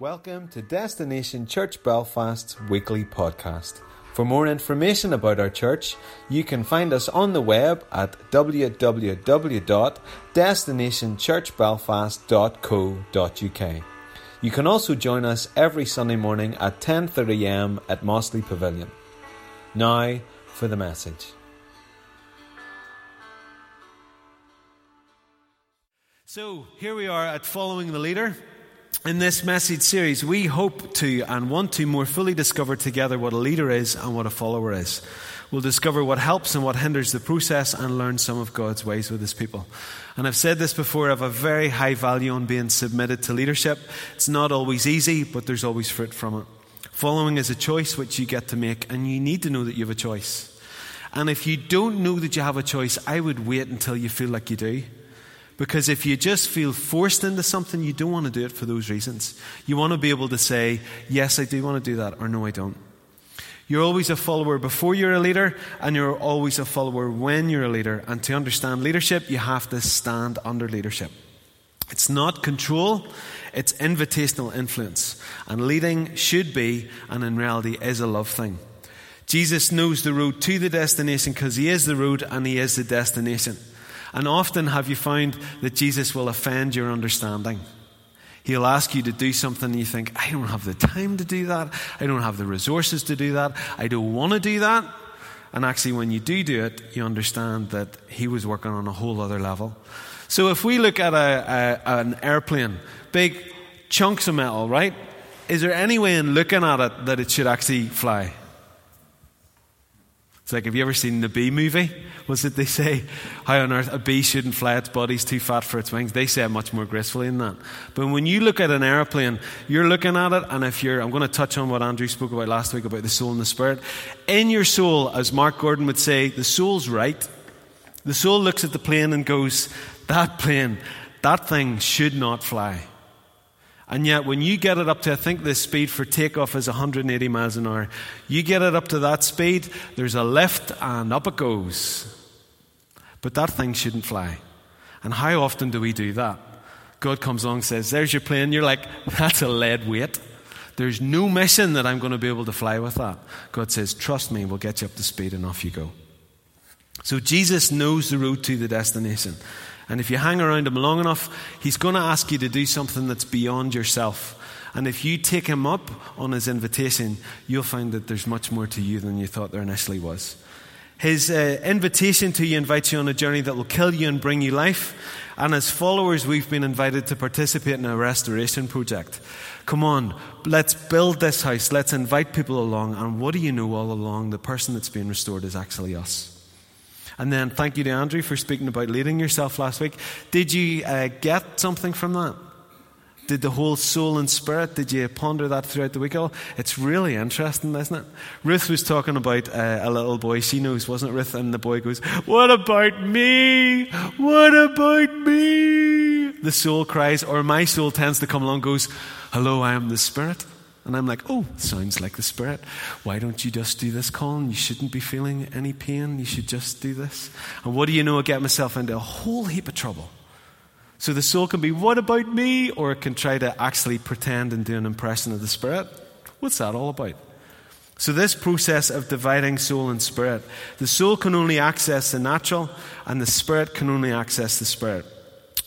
Welcome to Destination Church Belfast's weekly podcast. For more information about our church, you can find us on the web at www.destinationchurchbelfast.co.uk. You can also join us every Sunday morning at 10:30am at Mossley Pavilion. Now for the message. So, here we are at Following the Leader. In this message series, we hope to and want to more fully discover together what a leader is and what a follower is. We'll discover what helps and what hinders the process and learn some of God's ways with His people. And I've said this before, I have a very high value on being submitted to leadership. It's not always easy, but there's always fruit from it. Following is a choice which you get to make, and you need to know that you have a choice. And if you don't know that you have a choice, I would wait until you feel like you do. Because if you just feel forced into something, you don't want to do it for those reasons. You want to be able to say, yes, I do want to do that, or no, I don't. You're always a follower before you're a leader, and you're always a follower when you're a leader. And to understand leadership, you have to stand under leadership. It's not control, it's invitational influence. And leading should be, and in reality is, a love thing. Jesus knows the road to the destination because he is the road and he is the destination. And often have you found that Jesus will offend your understanding? He'll ask you to do something and you think, I don't have the time to do that. I don't have the resources to do that. I don't want to do that. And actually, when you do do it, you understand that He was working on a whole other level. So if we look at a, a, an airplane, big chunks of metal, right? Is there any way in looking at it that it should actually fly? It's like, have you ever seen the bee movie? Was it they say, how on earth a bee shouldn't fly, its body's too fat for its wings? They say it much more gracefully than that. But when you look at an airplane, you're looking at it, and if you're, I'm going to touch on what Andrew spoke about last week about the soul and the spirit. In your soul, as Mark Gordon would say, the soul's right. The soul looks at the plane and goes, that plane, that thing should not fly. And yet, when you get it up to, I think the speed for takeoff is 180 miles an hour, you get it up to that speed, there's a lift, and up it goes. But that thing shouldn't fly. And how often do we do that? God comes along and says, There's your plane. You're like, That's a lead weight. There's no mission that I'm going to be able to fly with that. God says, Trust me, we'll get you up to speed, and off you go. So Jesus knows the road to the destination. And if you hang around him long enough, he's going to ask you to do something that's beyond yourself. And if you take him up on his invitation, you'll find that there's much more to you than you thought there initially was. His uh, invitation to you invites you on a journey that will kill you and bring you life. And as followers, we've been invited to participate in a restoration project. Come on, let's build this house. Let's invite people along. And what do you know all along? The person that's being restored is actually us. And then thank you to Andrew for speaking about leading yourself last week. Did you uh, get something from that? Did the whole soul and spirit, did you ponder that throughout the week? Oh, it's really interesting, isn't it? Ruth was talking about uh, a little boy she knows, wasn't it, Ruth? And the boy goes, What about me? What about me? The soul cries, or my soul tends to come along goes, Hello, I am the spirit. And I'm like, oh, sounds like the Spirit. Why don't you just do this, Colin? You shouldn't be feeling any pain. You should just do this. And what do you know? I get myself into a whole heap of trouble. So the soul can be, what about me? Or it can try to actually pretend and do an impression of the Spirit. What's that all about? So, this process of dividing soul and spirit, the soul can only access the natural, and the spirit can only access the spirit.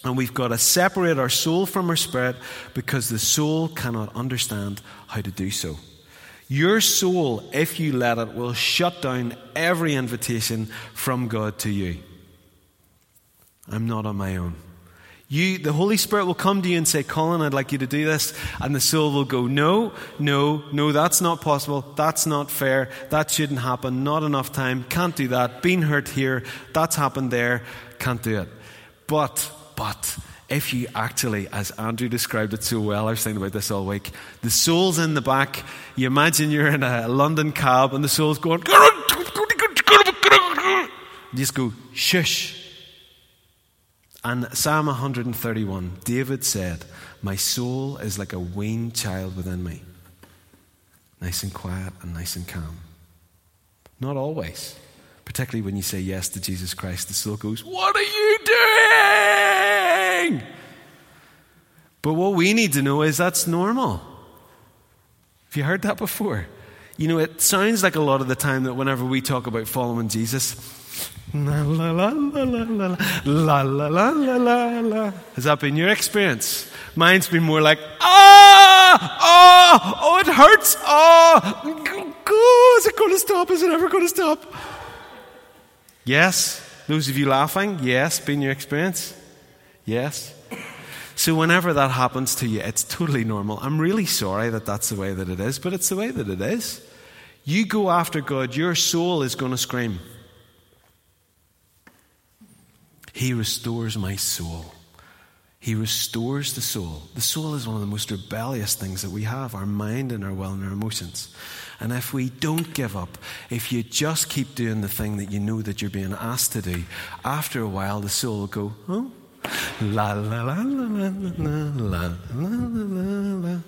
And we've got to separate our soul from our spirit because the soul cannot understand how to do so. Your soul, if you let it, will shut down every invitation from God to you. I'm not on my own. You, the Holy Spirit will come to you and say, Colin, I'd like you to do this. And the soul will go, No, no, no, that's not possible. That's not fair. That shouldn't happen. Not enough time. Can't do that. Been hurt here. That's happened there. Can't do it. But but if you actually, as Andrew described it so well, I was thinking about this all week, the soul's in the back. You imagine you're in a London cab and the soul's going, just go, shush. And Psalm 131, David said, My soul is like a weaned child within me. Nice and quiet and nice and calm. Not always. Particularly when you say yes to Jesus Christ, the soul goes, What are you doing? But what we need to know is that's normal. Have you heard that before? You know, it sounds like a lot of the time that whenever we talk about following Jesus. Has that been your experience? Mine's been more like, ah, oh, oh, it hurts, oh, is it going to stop? Is it ever going to stop? Yes. Those of you laughing, yes, been your experience? Yes. So, whenever that happens to you, it's totally normal. I'm really sorry that that's the way that it is, but it's the way that it is. You go after God, your soul is going to scream. He restores my soul. He restores the soul. The soul is one of the most rebellious things that we have our mind and our will and our emotions. And if we don't give up, if you just keep doing the thing that you know that you're being asked to do, after a while the soul will go, oh, la la la la la la la la la.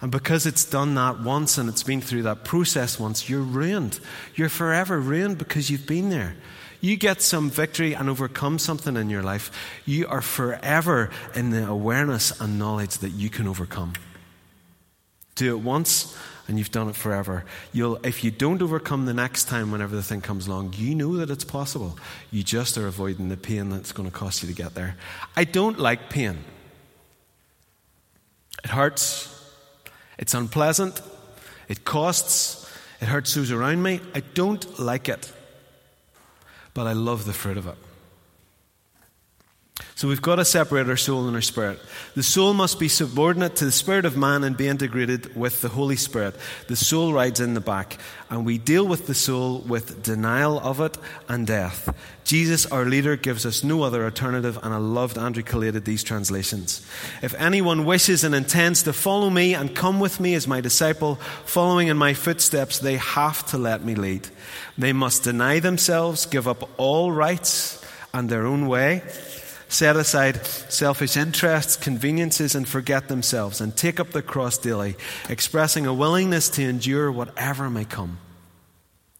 And because it's done that once and it's been through that process once, you're ruined. You're forever ruined because you've been there. You get some victory and overcome something in your life, you are forever in the awareness and knowledge that you can overcome. Do it once and you've done it forever. You'll, if you don't overcome the next time whenever the thing comes along, you know that it's possible. You just are avoiding the pain that's going to cost you to get there. I don't like pain. It hurts. It's unpleasant. It costs. It hurts those around me. I don't like it. But I love the fruit of it. So we've got to separate our soul and our spirit. The soul must be subordinate to the spirit of man and be integrated with the Holy Spirit. The soul rides in the back, and we deal with the soul with denial of it and death. Jesus, our leader, gives us no other alternative, and I loved Andrew collated these translations. If anyone wishes and intends to follow me and come with me as my disciple, following in my footsteps, they have to let me lead. They must deny themselves, give up all rights and their own way set aside selfish interests, conveniences, and forget themselves, and take up the cross daily, expressing a willingness to endure whatever may come.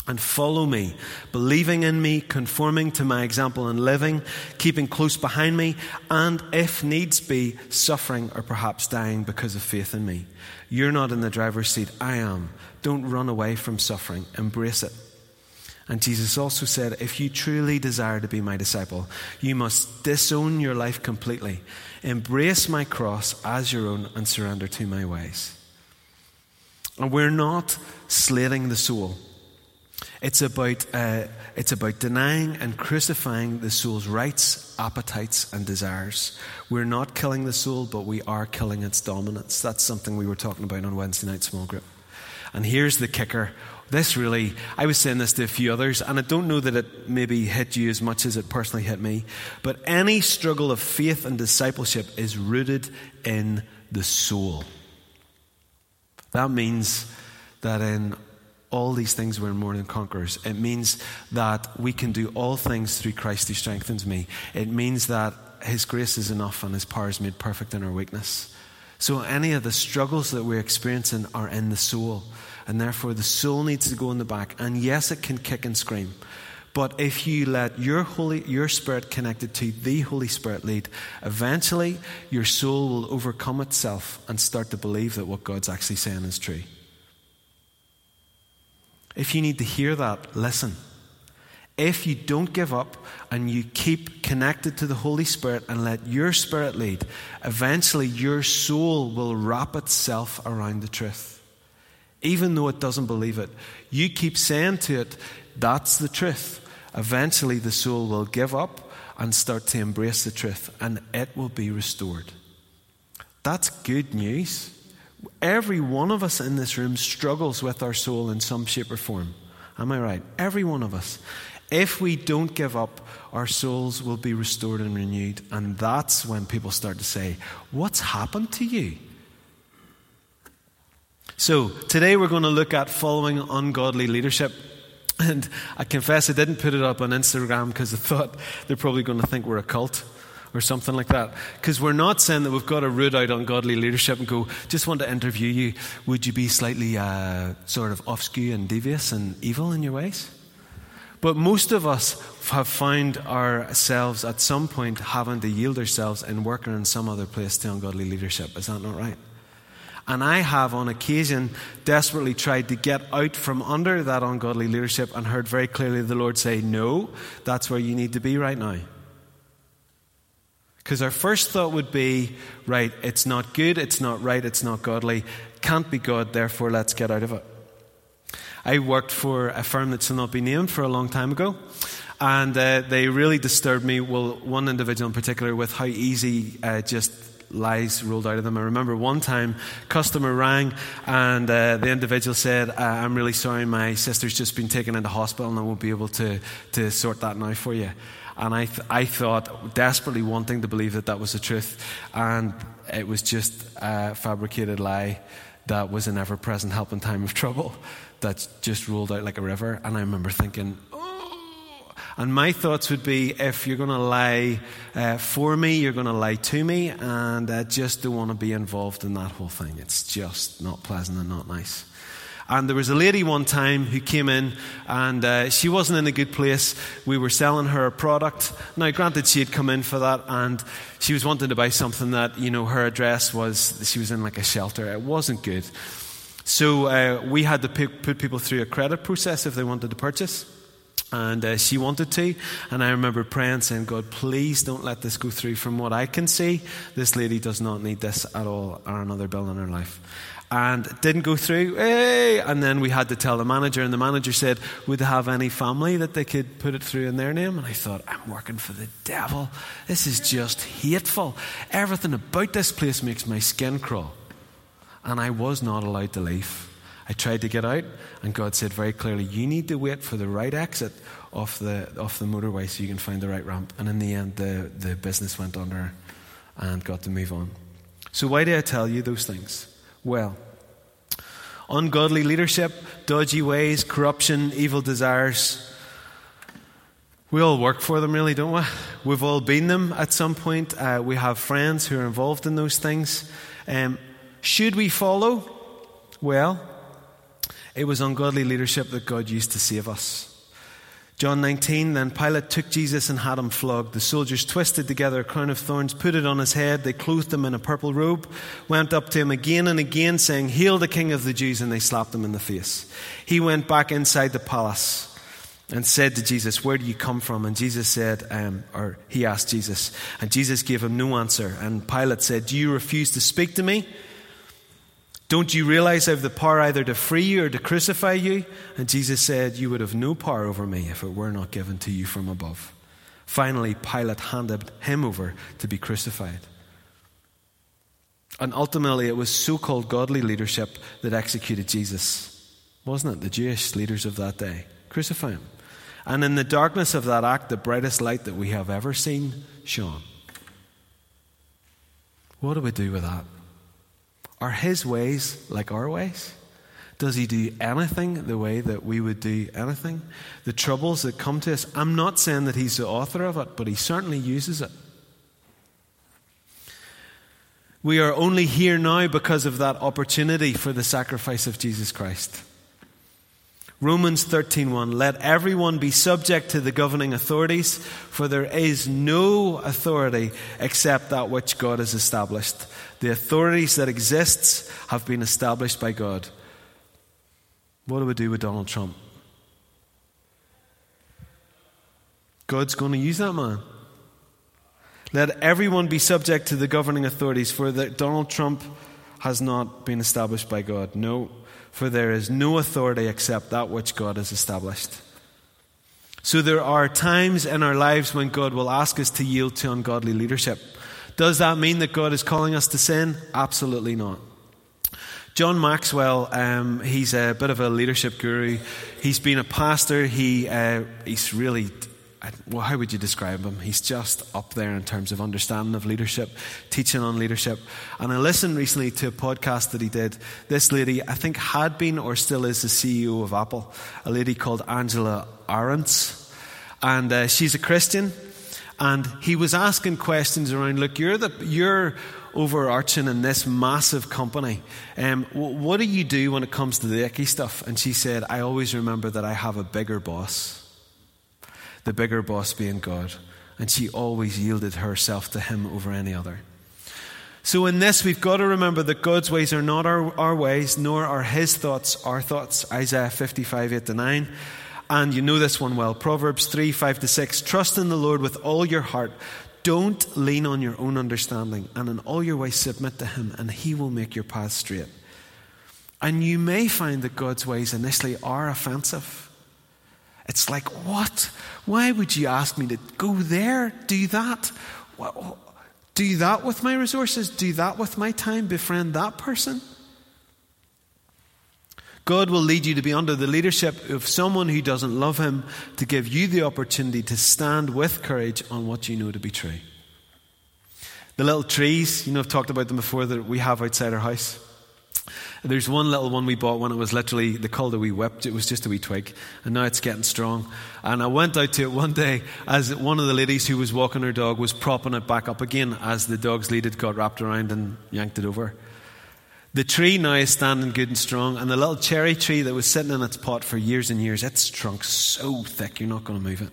And follow me, believing in me, conforming to my example and living, keeping close behind me, and if needs be, suffering or perhaps dying because of faith in me. You're not in the driver's seat, I am. Don't run away from suffering, embrace it. And Jesus also said, If you truly desire to be my disciple, you must disown your life completely, embrace my cross as your own, and surrender to my ways. And we're not slating the soul. It's about, uh, it's about denying and crucifying the soul's rights, appetites, and desires. We're not killing the soul, but we are killing its dominance. That's something we were talking about on Wednesday night small group. And here's the kicker this really, I was saying this to a few others, and I don't know that it maybe hit you as much as it personally hit me, but any struggle of faith and discipleship is rooted in the soul. That means that in all these things we're more than conquerors. It means that we can do all things through Christ who strengthens me. It means that His grace is enough and His power is made perfect in our weakness. So any of the struggles that we're experiencing are in the soul and therefore the soul needs to go in the back. And yes, it can kick and scream. But if you let your Holy, your Spirit connected to the Holy Spirit lead, eventually your soul will overcome itself and start to believe that what God's actually saying is true. If you need to hear that, listen. If you don't give up and you keep connected to the Holy Spirit and let your Spirit lead, eventually your soul will wrap itself around the truth even though it doesn't believe it. You keep saying to it, that's the truth. Eventually, the soul will give up and start to embrace the truth, and it will be restored. That's good news. Every one of us in this room struggles with our soul in some shape or form. Am I right? Every one of us. If we don't give up, our souls will be restored and renewed. And that's when people start to say, What's happened to you? So, today we're going to look at following ungodly leadership. And I confess I didn't put it up on Instagram because I thought they're probably going to think we're a cult or something like that. Because we're not saying that we've got to root out ungodly leadership and go, just want to interview you. Would you be slightly uh, sort of off skew and devious and evil in your ways? But most of us have found ourselves at some point having to yield ourselves and working in some other place to ungodly leadership. Is that not right? And I have, on occasion, desperately tried to get out from under that ungodly leadership and heard very clearly the Lord say, No, that's where you need to be right now. Because our first thought would be, right, it's not good, it's not right, it's not godly, can't be God, therefore let's get out of it. I worked for a firm that shall not be named for a long time ago, and uh, they really disturbed me. Well, one individual in particular, with how easy uh, just lies rolled out of them. I remember one time, customer rang, and uh, the individual said, uh, "I'm really sorry, my sister's just been taken into hospital, and I won't be able to to sort that now for you." And I, th- I thought, desperately wanting to believe that that was the truth, and it was just a fabricated lie that was an ever present help in time of trouble that just rolled out like a river. And I remember thinking. And my thoughts would be if you're going to lie uh, for me, you're going to lie to me, and I just don't want to be involved in that whole thing. It's just not pleasant and not nice. And there was a lady one time who came in and uh, she wasn't in a good place. We were selling her a product. Now, granted, she had come in for that and she was wanting to buy something that, you know, her address was, she was in like a shelter. It wasn't good. So uh, we had to put people through a credit process if they wanted to purchase. And uh, she wanted to. And I remember praying, saying, God, please don't let this go through. From what I can see, this lady does not need this at all or another bill in her life and it didn't go through. Hey! And then we had to tell the manager, and the manager said, Would they have any family that they could put it through in their name? And I thought, I'm working for the devil. This is just hateful. Everything about this place makes my skin crawl. And I was not allowed to leave. I tried to get out, and God said very clearly, You need to wait for the right exit off the, off the motorway so you can find the right ramp. And in the end, the, the business went under and got to move on. So, why do I tell you those things? well. Ungodly leadership, dodgy ways, corruption, evil desires. We all work for them, really, don't we? We've all been them at some point. Uh, we have friends who are involved in those things. Um, should we follow? Well, it was ungodly leadership that God used to save us. John 19, then Pilate took Jesus and had him flogged. The soldiers twisted together a crown of thorns, put it on his head. They clothed him in a purple robe, went up to him again and again, saying, Hail the King of the Jews, and they slapped him in the face. He went back inside the palace and said to Jesus, Where do you come from? And Jesus said, um, or he asked Jesus, and Jesus gave him no answer. And Pilate said, Do you refuse to speak to me? Don't you realize I have the power either to free you or to crucify you? And Jesus said, You would have no power over me if it were not given to you from above. Finally, Pilate handed him over to be crucified. And ultimately, it was so called godly leadership that executed Jesus, wasn't it? The Jewish leaders of that day. Crucify him. And in the darkness of that act, the brightest light that we have ever seen shone. What do we do with that? Are his ways like our ways? Does he do anything the way that we would do anything? The troubles that come to us, I'm not saying that he's the author of it, but he certainly uses it. We are only here now because of that opportunity for the sacrifice of Jesus Christ. Romans 13:1 Let everyone be subject to the governing authorities for there is no authority except that which God has established. The authorities that exist have been established by God. What do we do with Donald Trump? God's going to use that man. Let everyone be subject to the governing authorities for that Donald Trump has not been established by God. No for there is no authority except that which God has established. So there are times in our lives when God will ask us to yield to ungodly leadership. Does that mean that God is calling us to sin? Absolutely not. John Maxwell, um, he's a bit of a leadership guru. He's been a pastor. He, uh, he's really well, how would you describe him? He's just up there in terms of understanding of leadership, teaching on leadership. And I listened recently to a podcast that he did. This lady, I think, had been or still is the CEO of Apple, a lady called Angela Ahrendts. And uh, she's a Christian. And he was asking questions around look, you're, the, you're overarching in this massive company. Um, what do you do when it comes to the icky stuff? And she said, I always remember that I have a bigger boss the bigger boss being God. And she always yielded herself to him over any other. So, in this, we've got to remember that God's ways are not our, our ways, nor are his thoughts our thoughts. Isaiah 55, 8 to 9. And you know this one well Proverbs 3, 5 to 6. Trust in the Lord with all your heart. Don't lean on your own understanding, and in all your ways submit to him, and he will make your path straight. And you may find that God's ways initially are offensive. It's like, what? Why would you ask me to go there, do that? Do that with my resources, do that with my time, befriend that person? God will lead you to be under the leadership of someone who doesn't love Him to give you the opportunity to stand with courage on what you know to be true. The little trees, you know, I've talked about them before that we have outside our house. There's one little one we bought when it was literally, they called it a wee whipped. It was just a wee twig. And now it's getting strong. And I went out to it one day as one of the ladies who was walking her dog was propping it back up again as the dog's lead had got wrapped around and yanked it over. The tree now is standing good and strong, and the little cherry tree that was sitting in its pot for years and years, its trunk so thick you're not going to move it.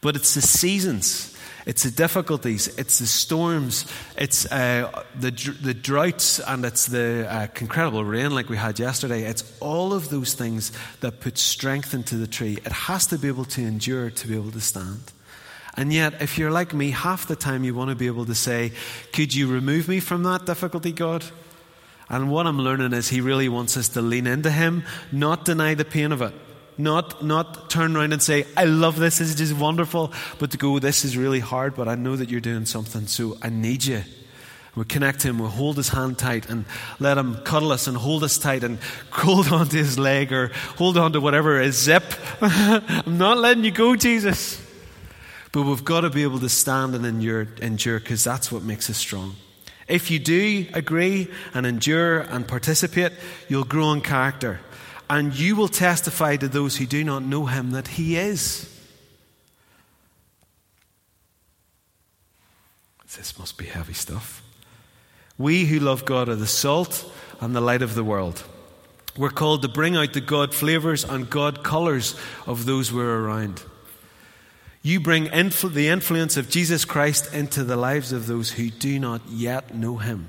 But it's the seasons it's the difficulties, it's the storms, it's uh, the, the droughts, and it's the uh, incredible rain like we had yesterday. It's all of those things that put strength into the tree. It has to be able to endure to be able to stand. And yet, if you're like me, half the time you want to be able to say, Could you remove me from that difficulty, God? And what I'm learning is He really wants us to lean into Him, not deny the pain of it. Not, not turn around and say, I love this, this is just wonderful, but to go, this is really hard, but I know that you're doing something, so I need you. We connect him, we hold his hand tight and let him cuddle us and hold us tight and hold on to his leg or hold on to whatever is zip. I'm not letting you go, Jesus. But we've got to be able to stand and endure because that's what makes us strong. If you do agree and endure and participate, you'll grow in character and you will testify to those who do not know him that he is. This must be heavy stuff. We who love God are the salt and the light of the world. We're called to bring out the God flavors and God colors of those we're around. You bring influ- the influence of Jesus Christ into the lives of those who do not yet know him.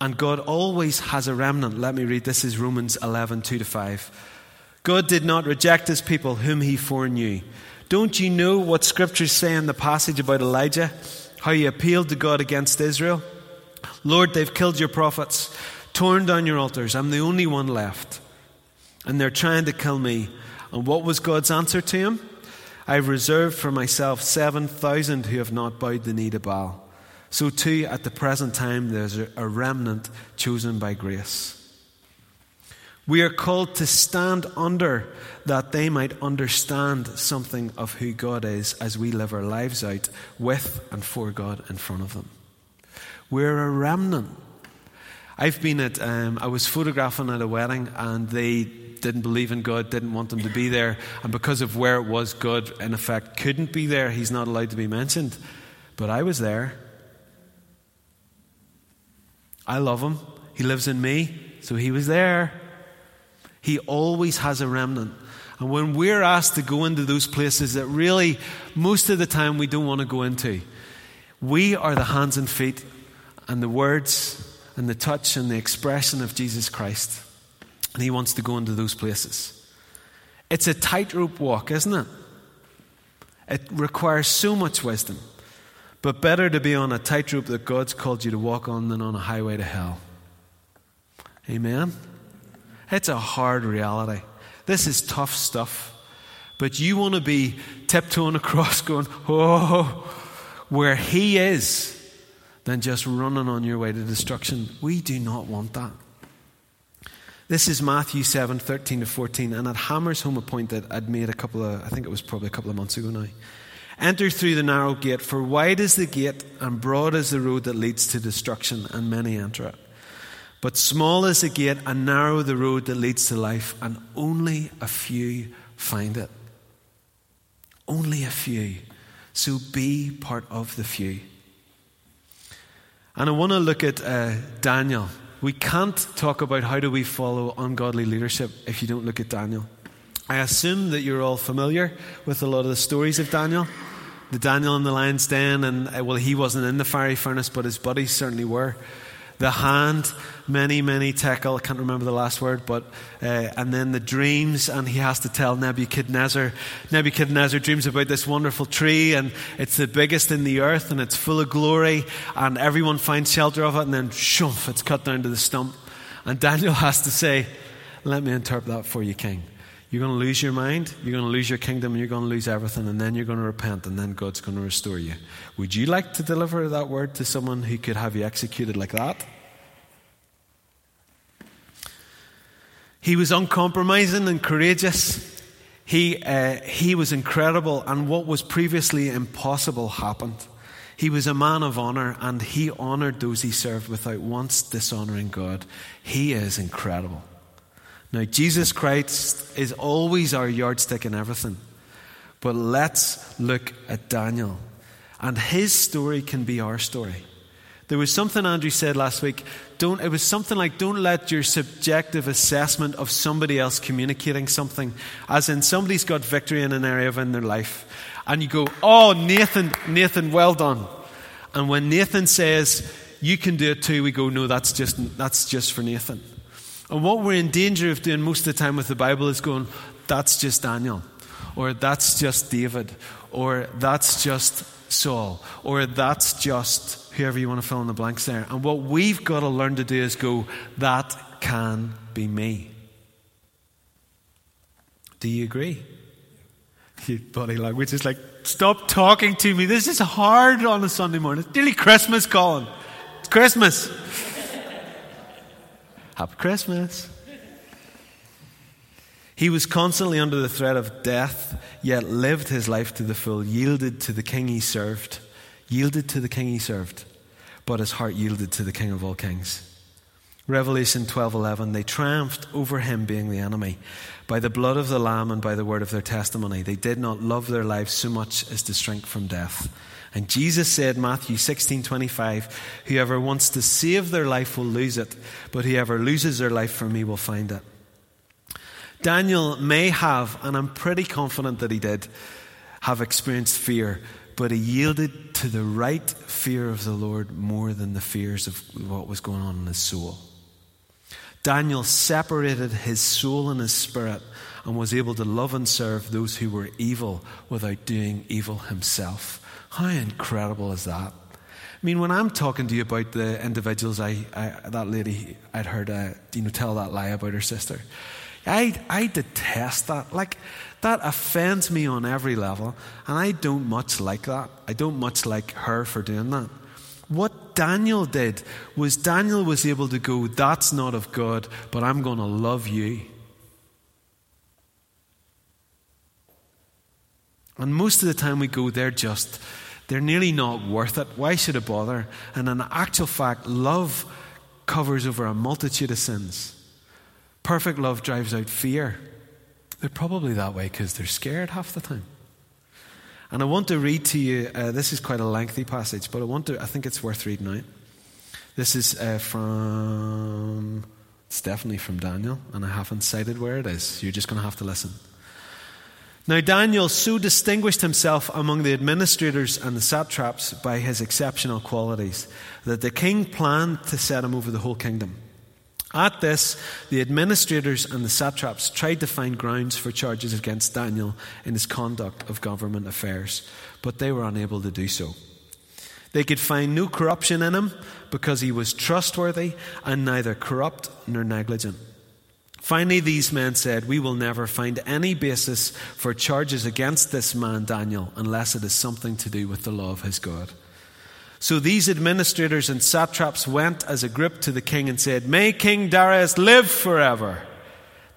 And God always has a remnant. Let me read this is Romans 11, 2 to 5. God did not reject his people whom he foreknew. Don't you know what scriptures say in the passage about Elijah? How he appealed to God against Israel? Lord, they've killed your prophets, torn down your altars. I'm the only one left. And they're trying to kill me. And what was God's answer to him? I've reserved for myself 7,000 who have not bowed the knee to Baal. So, too, at the present time, there's a remnant chosen by grace. We are called to stand under that they might understand something of who God is as we live our lives out with and for God in front of them. We're a remnant. I've been at, um, I was photographing at a wedding and they didn't believe in God, didn't want them to be there. And because of where it was, God, in effect, couldn't be there. He's not allowed to be mentioned. But I was there. I love him. He lives in me. So he was there. He always has a remnant. And when we're asked to go into those places that really, most of the time, we don't want to go into, we are the hands and feet and the words and the touch and the expression of Jesus Christ. And he wants to go into those places. It's a tightrope walk, isn't it? It requires so much wisdom. But better to be on a tightrope that God's called you to walk on than on a highway to hell. Amen? It's a hard reality. This is tough stuff. But you want to be tiptoeing across, going, oh, where He is, than just running on your way to destruction. We do not want that. This is Matthew 7 13 to 14, and at hammers home a point that I'd made a couple of, I think it was probably a couple of months ago now. Enter through the narrow gate, for wide is the gate and broad is the road that leads to destruction, and many enter it. But small is the gate and narrow the road that leads to life, and only a few find it. Only a few. So be part of the few. And I want to look at uh, Daniel. We can't talk about how do we follow ungodly leadership if you don't look at Daniel. I assume that you're all familiar with a lot of the stories of Daniel. The Daniel in the lion's den, and uh, well, he wasn't in the fiery furnace, but his buddies certainly were. The hand, mene, mene tekel, I can't remember the last word, but, uh, and then the dreams, and he has to tell Nebuchadnezzar. Nebuchadnezzar dreams about this wonderful tree, and it's the biggest in the earth, and it's full of glory, and everyone finds shelter of it, and then shump, it's cut down to the stump. And Daniel has to say, Let me interpret that for you, king. You're going to lose your mind, you're going to lose your kingdom, and you're going to lose everything, and then you're going to repent, and then God's going to restore you. Would you like to deliver that word to someone who could have you executed like that? He was uncompromising and courageous. He, uh, he was incredible, and what was previously impossible happened. He was a man of honor, and he honored those he served without once dishonoring God. He is incredible. Now, Jesus Christ is always our yardstick in everything. But let's look at Daniel. And his story can be our story. There was something Andrew said last week. Don't, it was something like, don't let your subjective assessment of somebody else communicating something, as in somebody's got victory in an area of in their life, and you go, oh, Nathan, Nathan, well done. And when Nathan says, you can do it too, we go, no, that's just, that's just for Nathan. And what we're in danger of doing most of the time with the Bible is going, that's just Daniel, or that's just David, or that's just Saul, or that's just whoever you want to fill in the blanks there. And what we've got to learn to do is go, that can be me. Do you agree? You body language is like, stop talking to me. This is hard on a Sunday morning. It's nearly Christmas, Colin. It's Christmas. Happy Christmas. He was constantly under the threat of death, yet lived his life to the full, yielded to the king he served, yielded to the king he served, but his heart yielded to the king of all kings. Revelation 12:11 They triumphed over him being the enemy by the blood of the lamb and by the word of their testimony. They did not love their lives so much as to shrink from death. And Jesus said, Matthew 16 25, whoever wants to save their life will lose it, but whoever loses their life for me will find it. Daniel may have, and I'm pretty confident that he did, have experienced fear, but he yielded to the right fear of the Lord more than the fears of what was going on in his soul. Daniel separated his soul and his spirit and was able to love and serve those who were evil without doing evil himself. How incredible is that? I mean, when I'm talking to you about the individuals, I, I that lady I'd heard, uh, you know, tell that lie about her sister. I, I detest that. Like, that offends me on every level, and I don't much like that. I don't much like her for doing that. What Daniel did was Daniel was able to go, That's not of God, but I'm going to love you. And most of the time we go, They're just they're nearly not worth it. Why should I bother? And in actual fact, love covers over a multitude of sins. Perfect love drives out fear. They're probably that way because they're scared half the time. And I want to read to you, uh, this is quite a lengthy passage, but I want to, I think it's worth reading out. This is uh, from, it's definitely from Daniel, and I haven't cited where it is. You're just going to have to listen. Now, Daniel so distinguished himself among the administrators and the satraps by his exceptional qualities that the king planned to set him over the whole kingdom. At this, the administrators and the satraps tried to find grounds for charges against Daniel in his conduct of government affairs, but they were unable to do so. They could find no corruption in him because he was trustworthy and neither corrupt nor negligent. Finally, these men said, We will never find any basis for charges against this man, Daniel, unless it is something to do with the law of his God. So these administrators and satraps went as a group to the king and said, May King Darius live forever.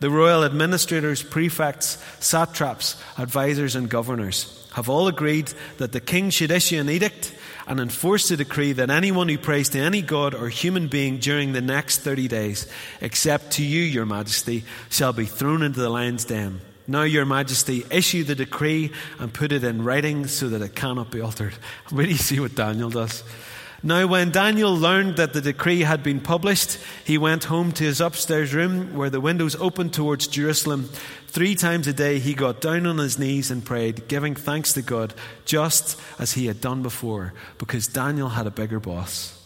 The royal administrators, prefects, satraps, advisers, and governors have all agreed that the king should issue an edict and enforce the decree that anyone who prays to any god or human being during the next 30 days, except to you, your majesty, shall be thrown into the lion's den. Now, your majesty, issue the decree and put it in writing so that it cannot be altered. Where do you see what Daniel does? Now, when Daniel learned that the decree had been published, he went home to his upstairs room where the windows opened towards Jerusalem. Three times a day he got down on his knees and prayed, giving thanks to God, just as he had done before, because Daniel had a bigger boss.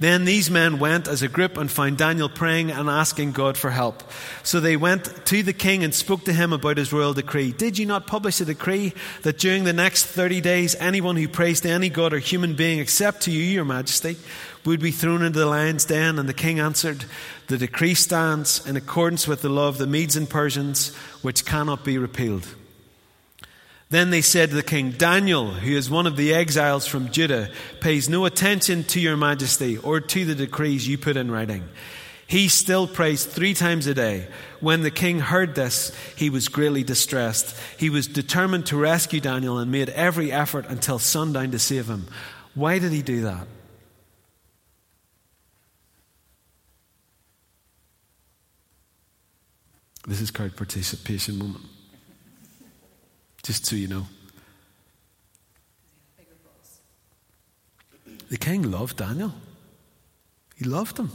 Then these men went as a group and found Daniel praying and asking God for help. So they went to the king and spoke to him about his royal decree. Did you not publish a decree that during the next 30 days anyone who prays to any god or human being except to you, your majesty, would be thrown into the lion's den? And the king answered, The decree stands in accordance with the law of the Medes and Persians, which cannot be repealed. Then they said to the king, Daniel, who is one of the exiles from Judah, pays no attention to your majesty or to the decrees you put in writing. He still prays three times a day. When the king heard this, he was greatly distressed. He was determined to rescue Daniel and made every effort until sundown to save him. Why did he do that? This is called participation moment. Just so you know. The king loved Daniel. He loved him.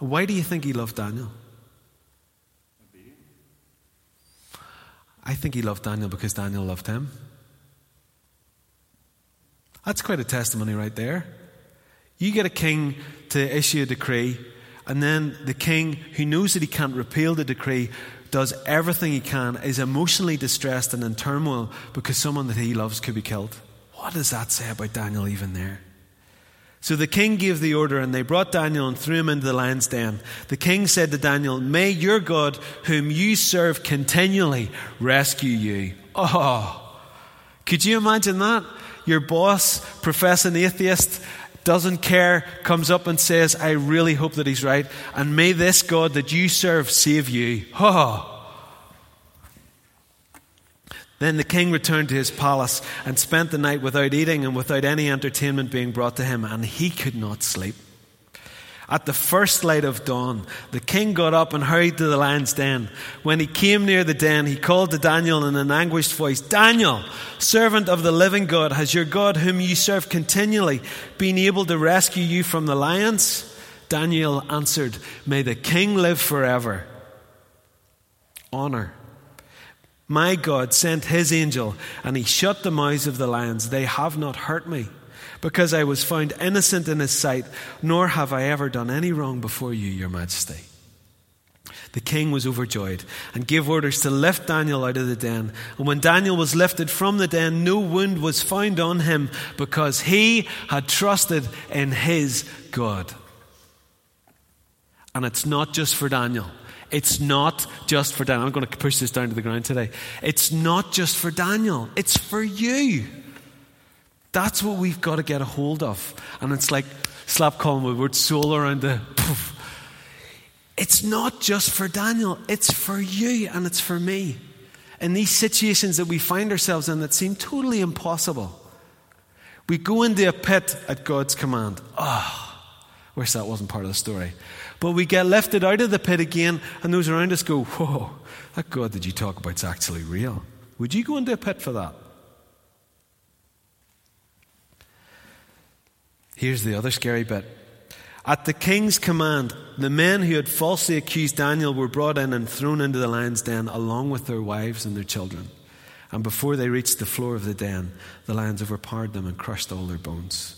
And why do you think he loved Daniel? I think he loved Daniel because Daniel loved him. That's quite a testimony right there. You get a king to issue a decree, and then the king, who knows that he can't repeal the decree, does everything he can, is emotionally distressed and in turmoil because someone that he loves could be killed. What does that say about Daniel, even there? So the king gave the order, and they brought Daniel and threw him into the lion's den. The king said to Daniel, May your God, whom you serve continually, rescue you. Oh, could you imagine that? Your boss, professing atheist, doesn't care, comes up and says, I really hope that he's right, and may this God that you serve save you. Oh. Then the king returned to his palace and spent the night without eating and without any entertainment being brought to him, and he could not sleep. At the first light of dawn, the king got up and hurried to the lion's den. When he came near the den, he called to Daniel in an anguished voice Daniel, servant of the living God, has your God, whom you serve continually, been able to rescue you from the lions? Daniel answered, May the king live forever. Honor. My God sent his angel, and he shut the mouths of the lions. They have not hurt me because I was found innocent in his sight, nor have I ever done any wrong before you, your majesty. The king was overjoyed and gave orders to lift Daniel out of the den. And when Daniel was lifted from the den, no wound was found on him because he had trusted in his God. And it's not just for Daniel. It's not just for Daniel. I'm going to push this down to the ground today. It's not just for Daniel, it's for you. That's what we've got to get a hold of. And it's like slap Colin with word soul around the. Poof. It's not just for Daniel, it's for you and it's for me. In these situations that we find ourselves in that seem totally impossible, we go into a pit at God's command. Ah, oh, wish that wasn't part of the story. But we get lifted out of the pit again, and those around us go, Whoa, that God that you talk about is actually real. Would you go into a pit for that? Here's the other scary bit. At the king's command, the men who had falsely accused Daniel were brought in and thrown into the lion's den along with their wives and their children. And before they reached the floor of the den, the lions overpowered them and crushed all their bones.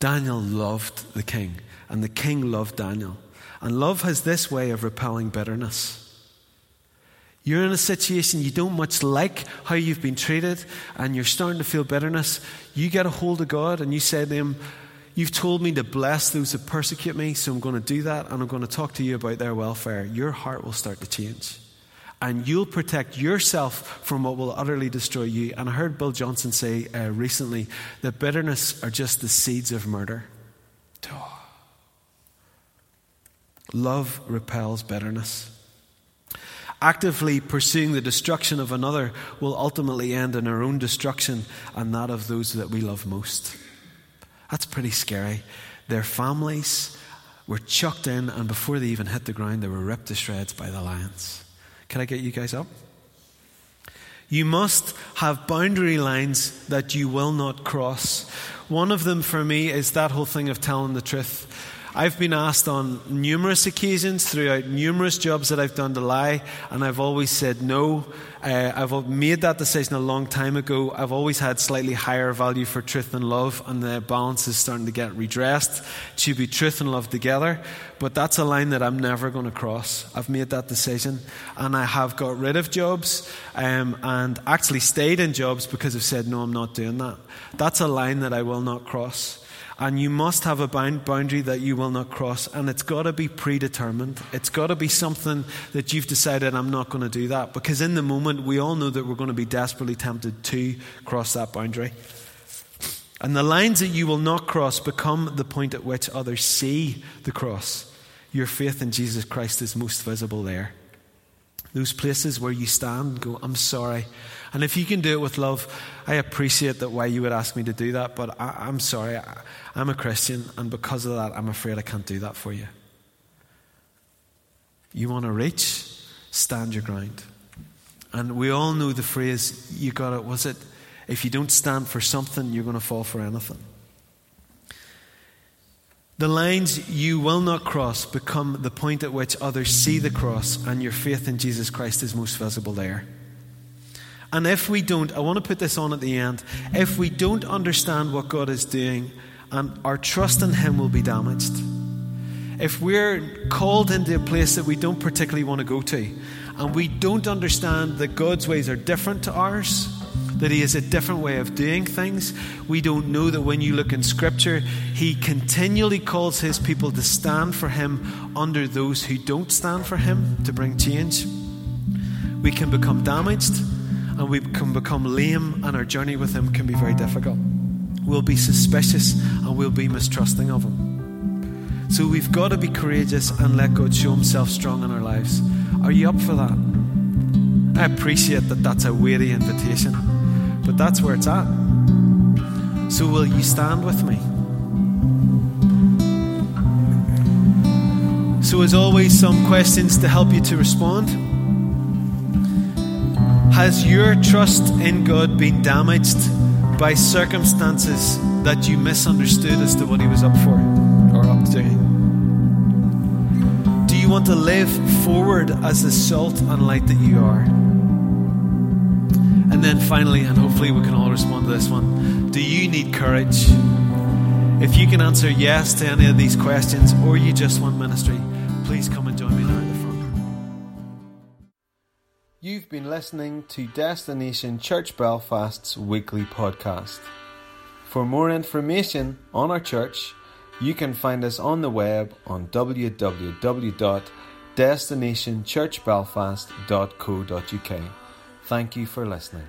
Daniel loved the king, and the king loved Daniel. And love has this way of repelling bitterness. You're in a situation you don't much like how you've been treated, and you're starting to feel bitterness. You get a hold of God and you say to Him, You've told me to bless those who persecute me, so I'm going to do that, and I'm going to talk to you about their welfare. Your heart will start to change. And you'll protect yourself from what will utterly destroy you. And I heard Bill Johnson say uh, recently that bitterness are just the seeds of murder. Love repels bitterness. Actively pursuing the destruction of another will ultimately end in our own destruction and that of those that we love most. That's pretty scary. Their families were chucked in, and before they even hit the ground, they were ripped to shreds by the lions. Can I get you guys up? You must have boundary lines that you will not cross. One of them for me is that whole thing of telling the truth. I've been asked on numerous occasions throughout numerous jobs that I've done to lie, and I've always said no. Uh, I've made that decision a long time ago. I've always had slightly higher value for truth and love, and the balance is starting to get redressed. to be truth and love together, but that's a line that I'm never going to cross. I've made that decision, and I have got rid of jobs um, and actually stayed in jobs because I've said, no, I'm not doing that. That's a line that I will not cross. And you must have a boundary that you will not cross. And it's got to be predetermined. It's got to be something that you've decided, I'm not going to do that. Because in the moment, we all know that we're going to be desperately tempted to cross that boundary. And the lines that you will not cross become the point at which others see the cross. Your faith in Jesus Christ is most visible there. Those places where you stand and go, I'm sorry. And if you can do it with love, I appreciate that why you would ask me to do that, but I, am sorry. I, I'm a Christian, and because of that, I'm afraid I can't do that for you. You want to reach? Stand your ground. And we all know the phrase, you got it, was it, if you don't stand for something, you're going to fall for anything. The lines you will not cross become the point at which others see the cross, and your faith in Jesus Christ is most visible there. And if we don't, I want to put this on at the end, if we don't understand what God is doing, and our trust in Him will be damaged. If we're called into a place that we don't particularly want to go to, and we don't understand that God's ways are different to ours, that He has a different way of doing things. We don't know that when you look in Scripture, He continually calls His people to stand for Him under those who don't stand for Him to bring change. We can become damaged and we can become lame, and our journey with Him can be very difficult. We'll be suspicious and we'll be mistrusting of Him. So we've got to be courageous and let God show Himself strong in our lives. Are you up for that? I appreciate that that's a weighty invitation. But that's where it's at. So, will you stand with me? So, as always, some questions to help you to respond. Has your trust in God been damaged by circumstances that you misunderstood as to what He was up for or up to? Do you want to live forward as the salt and light that you are? And then finally, and hopefully we can all respond to this one do you need courage? If you can answer yes to any of these questions, or you just want ministry, please come and join me now. You've been listening to Destination Church Belfast's weekly podcast. For more information on our church, you can find us on the web on www.destinationchurchbelfast.co.uk. Thank you for listening.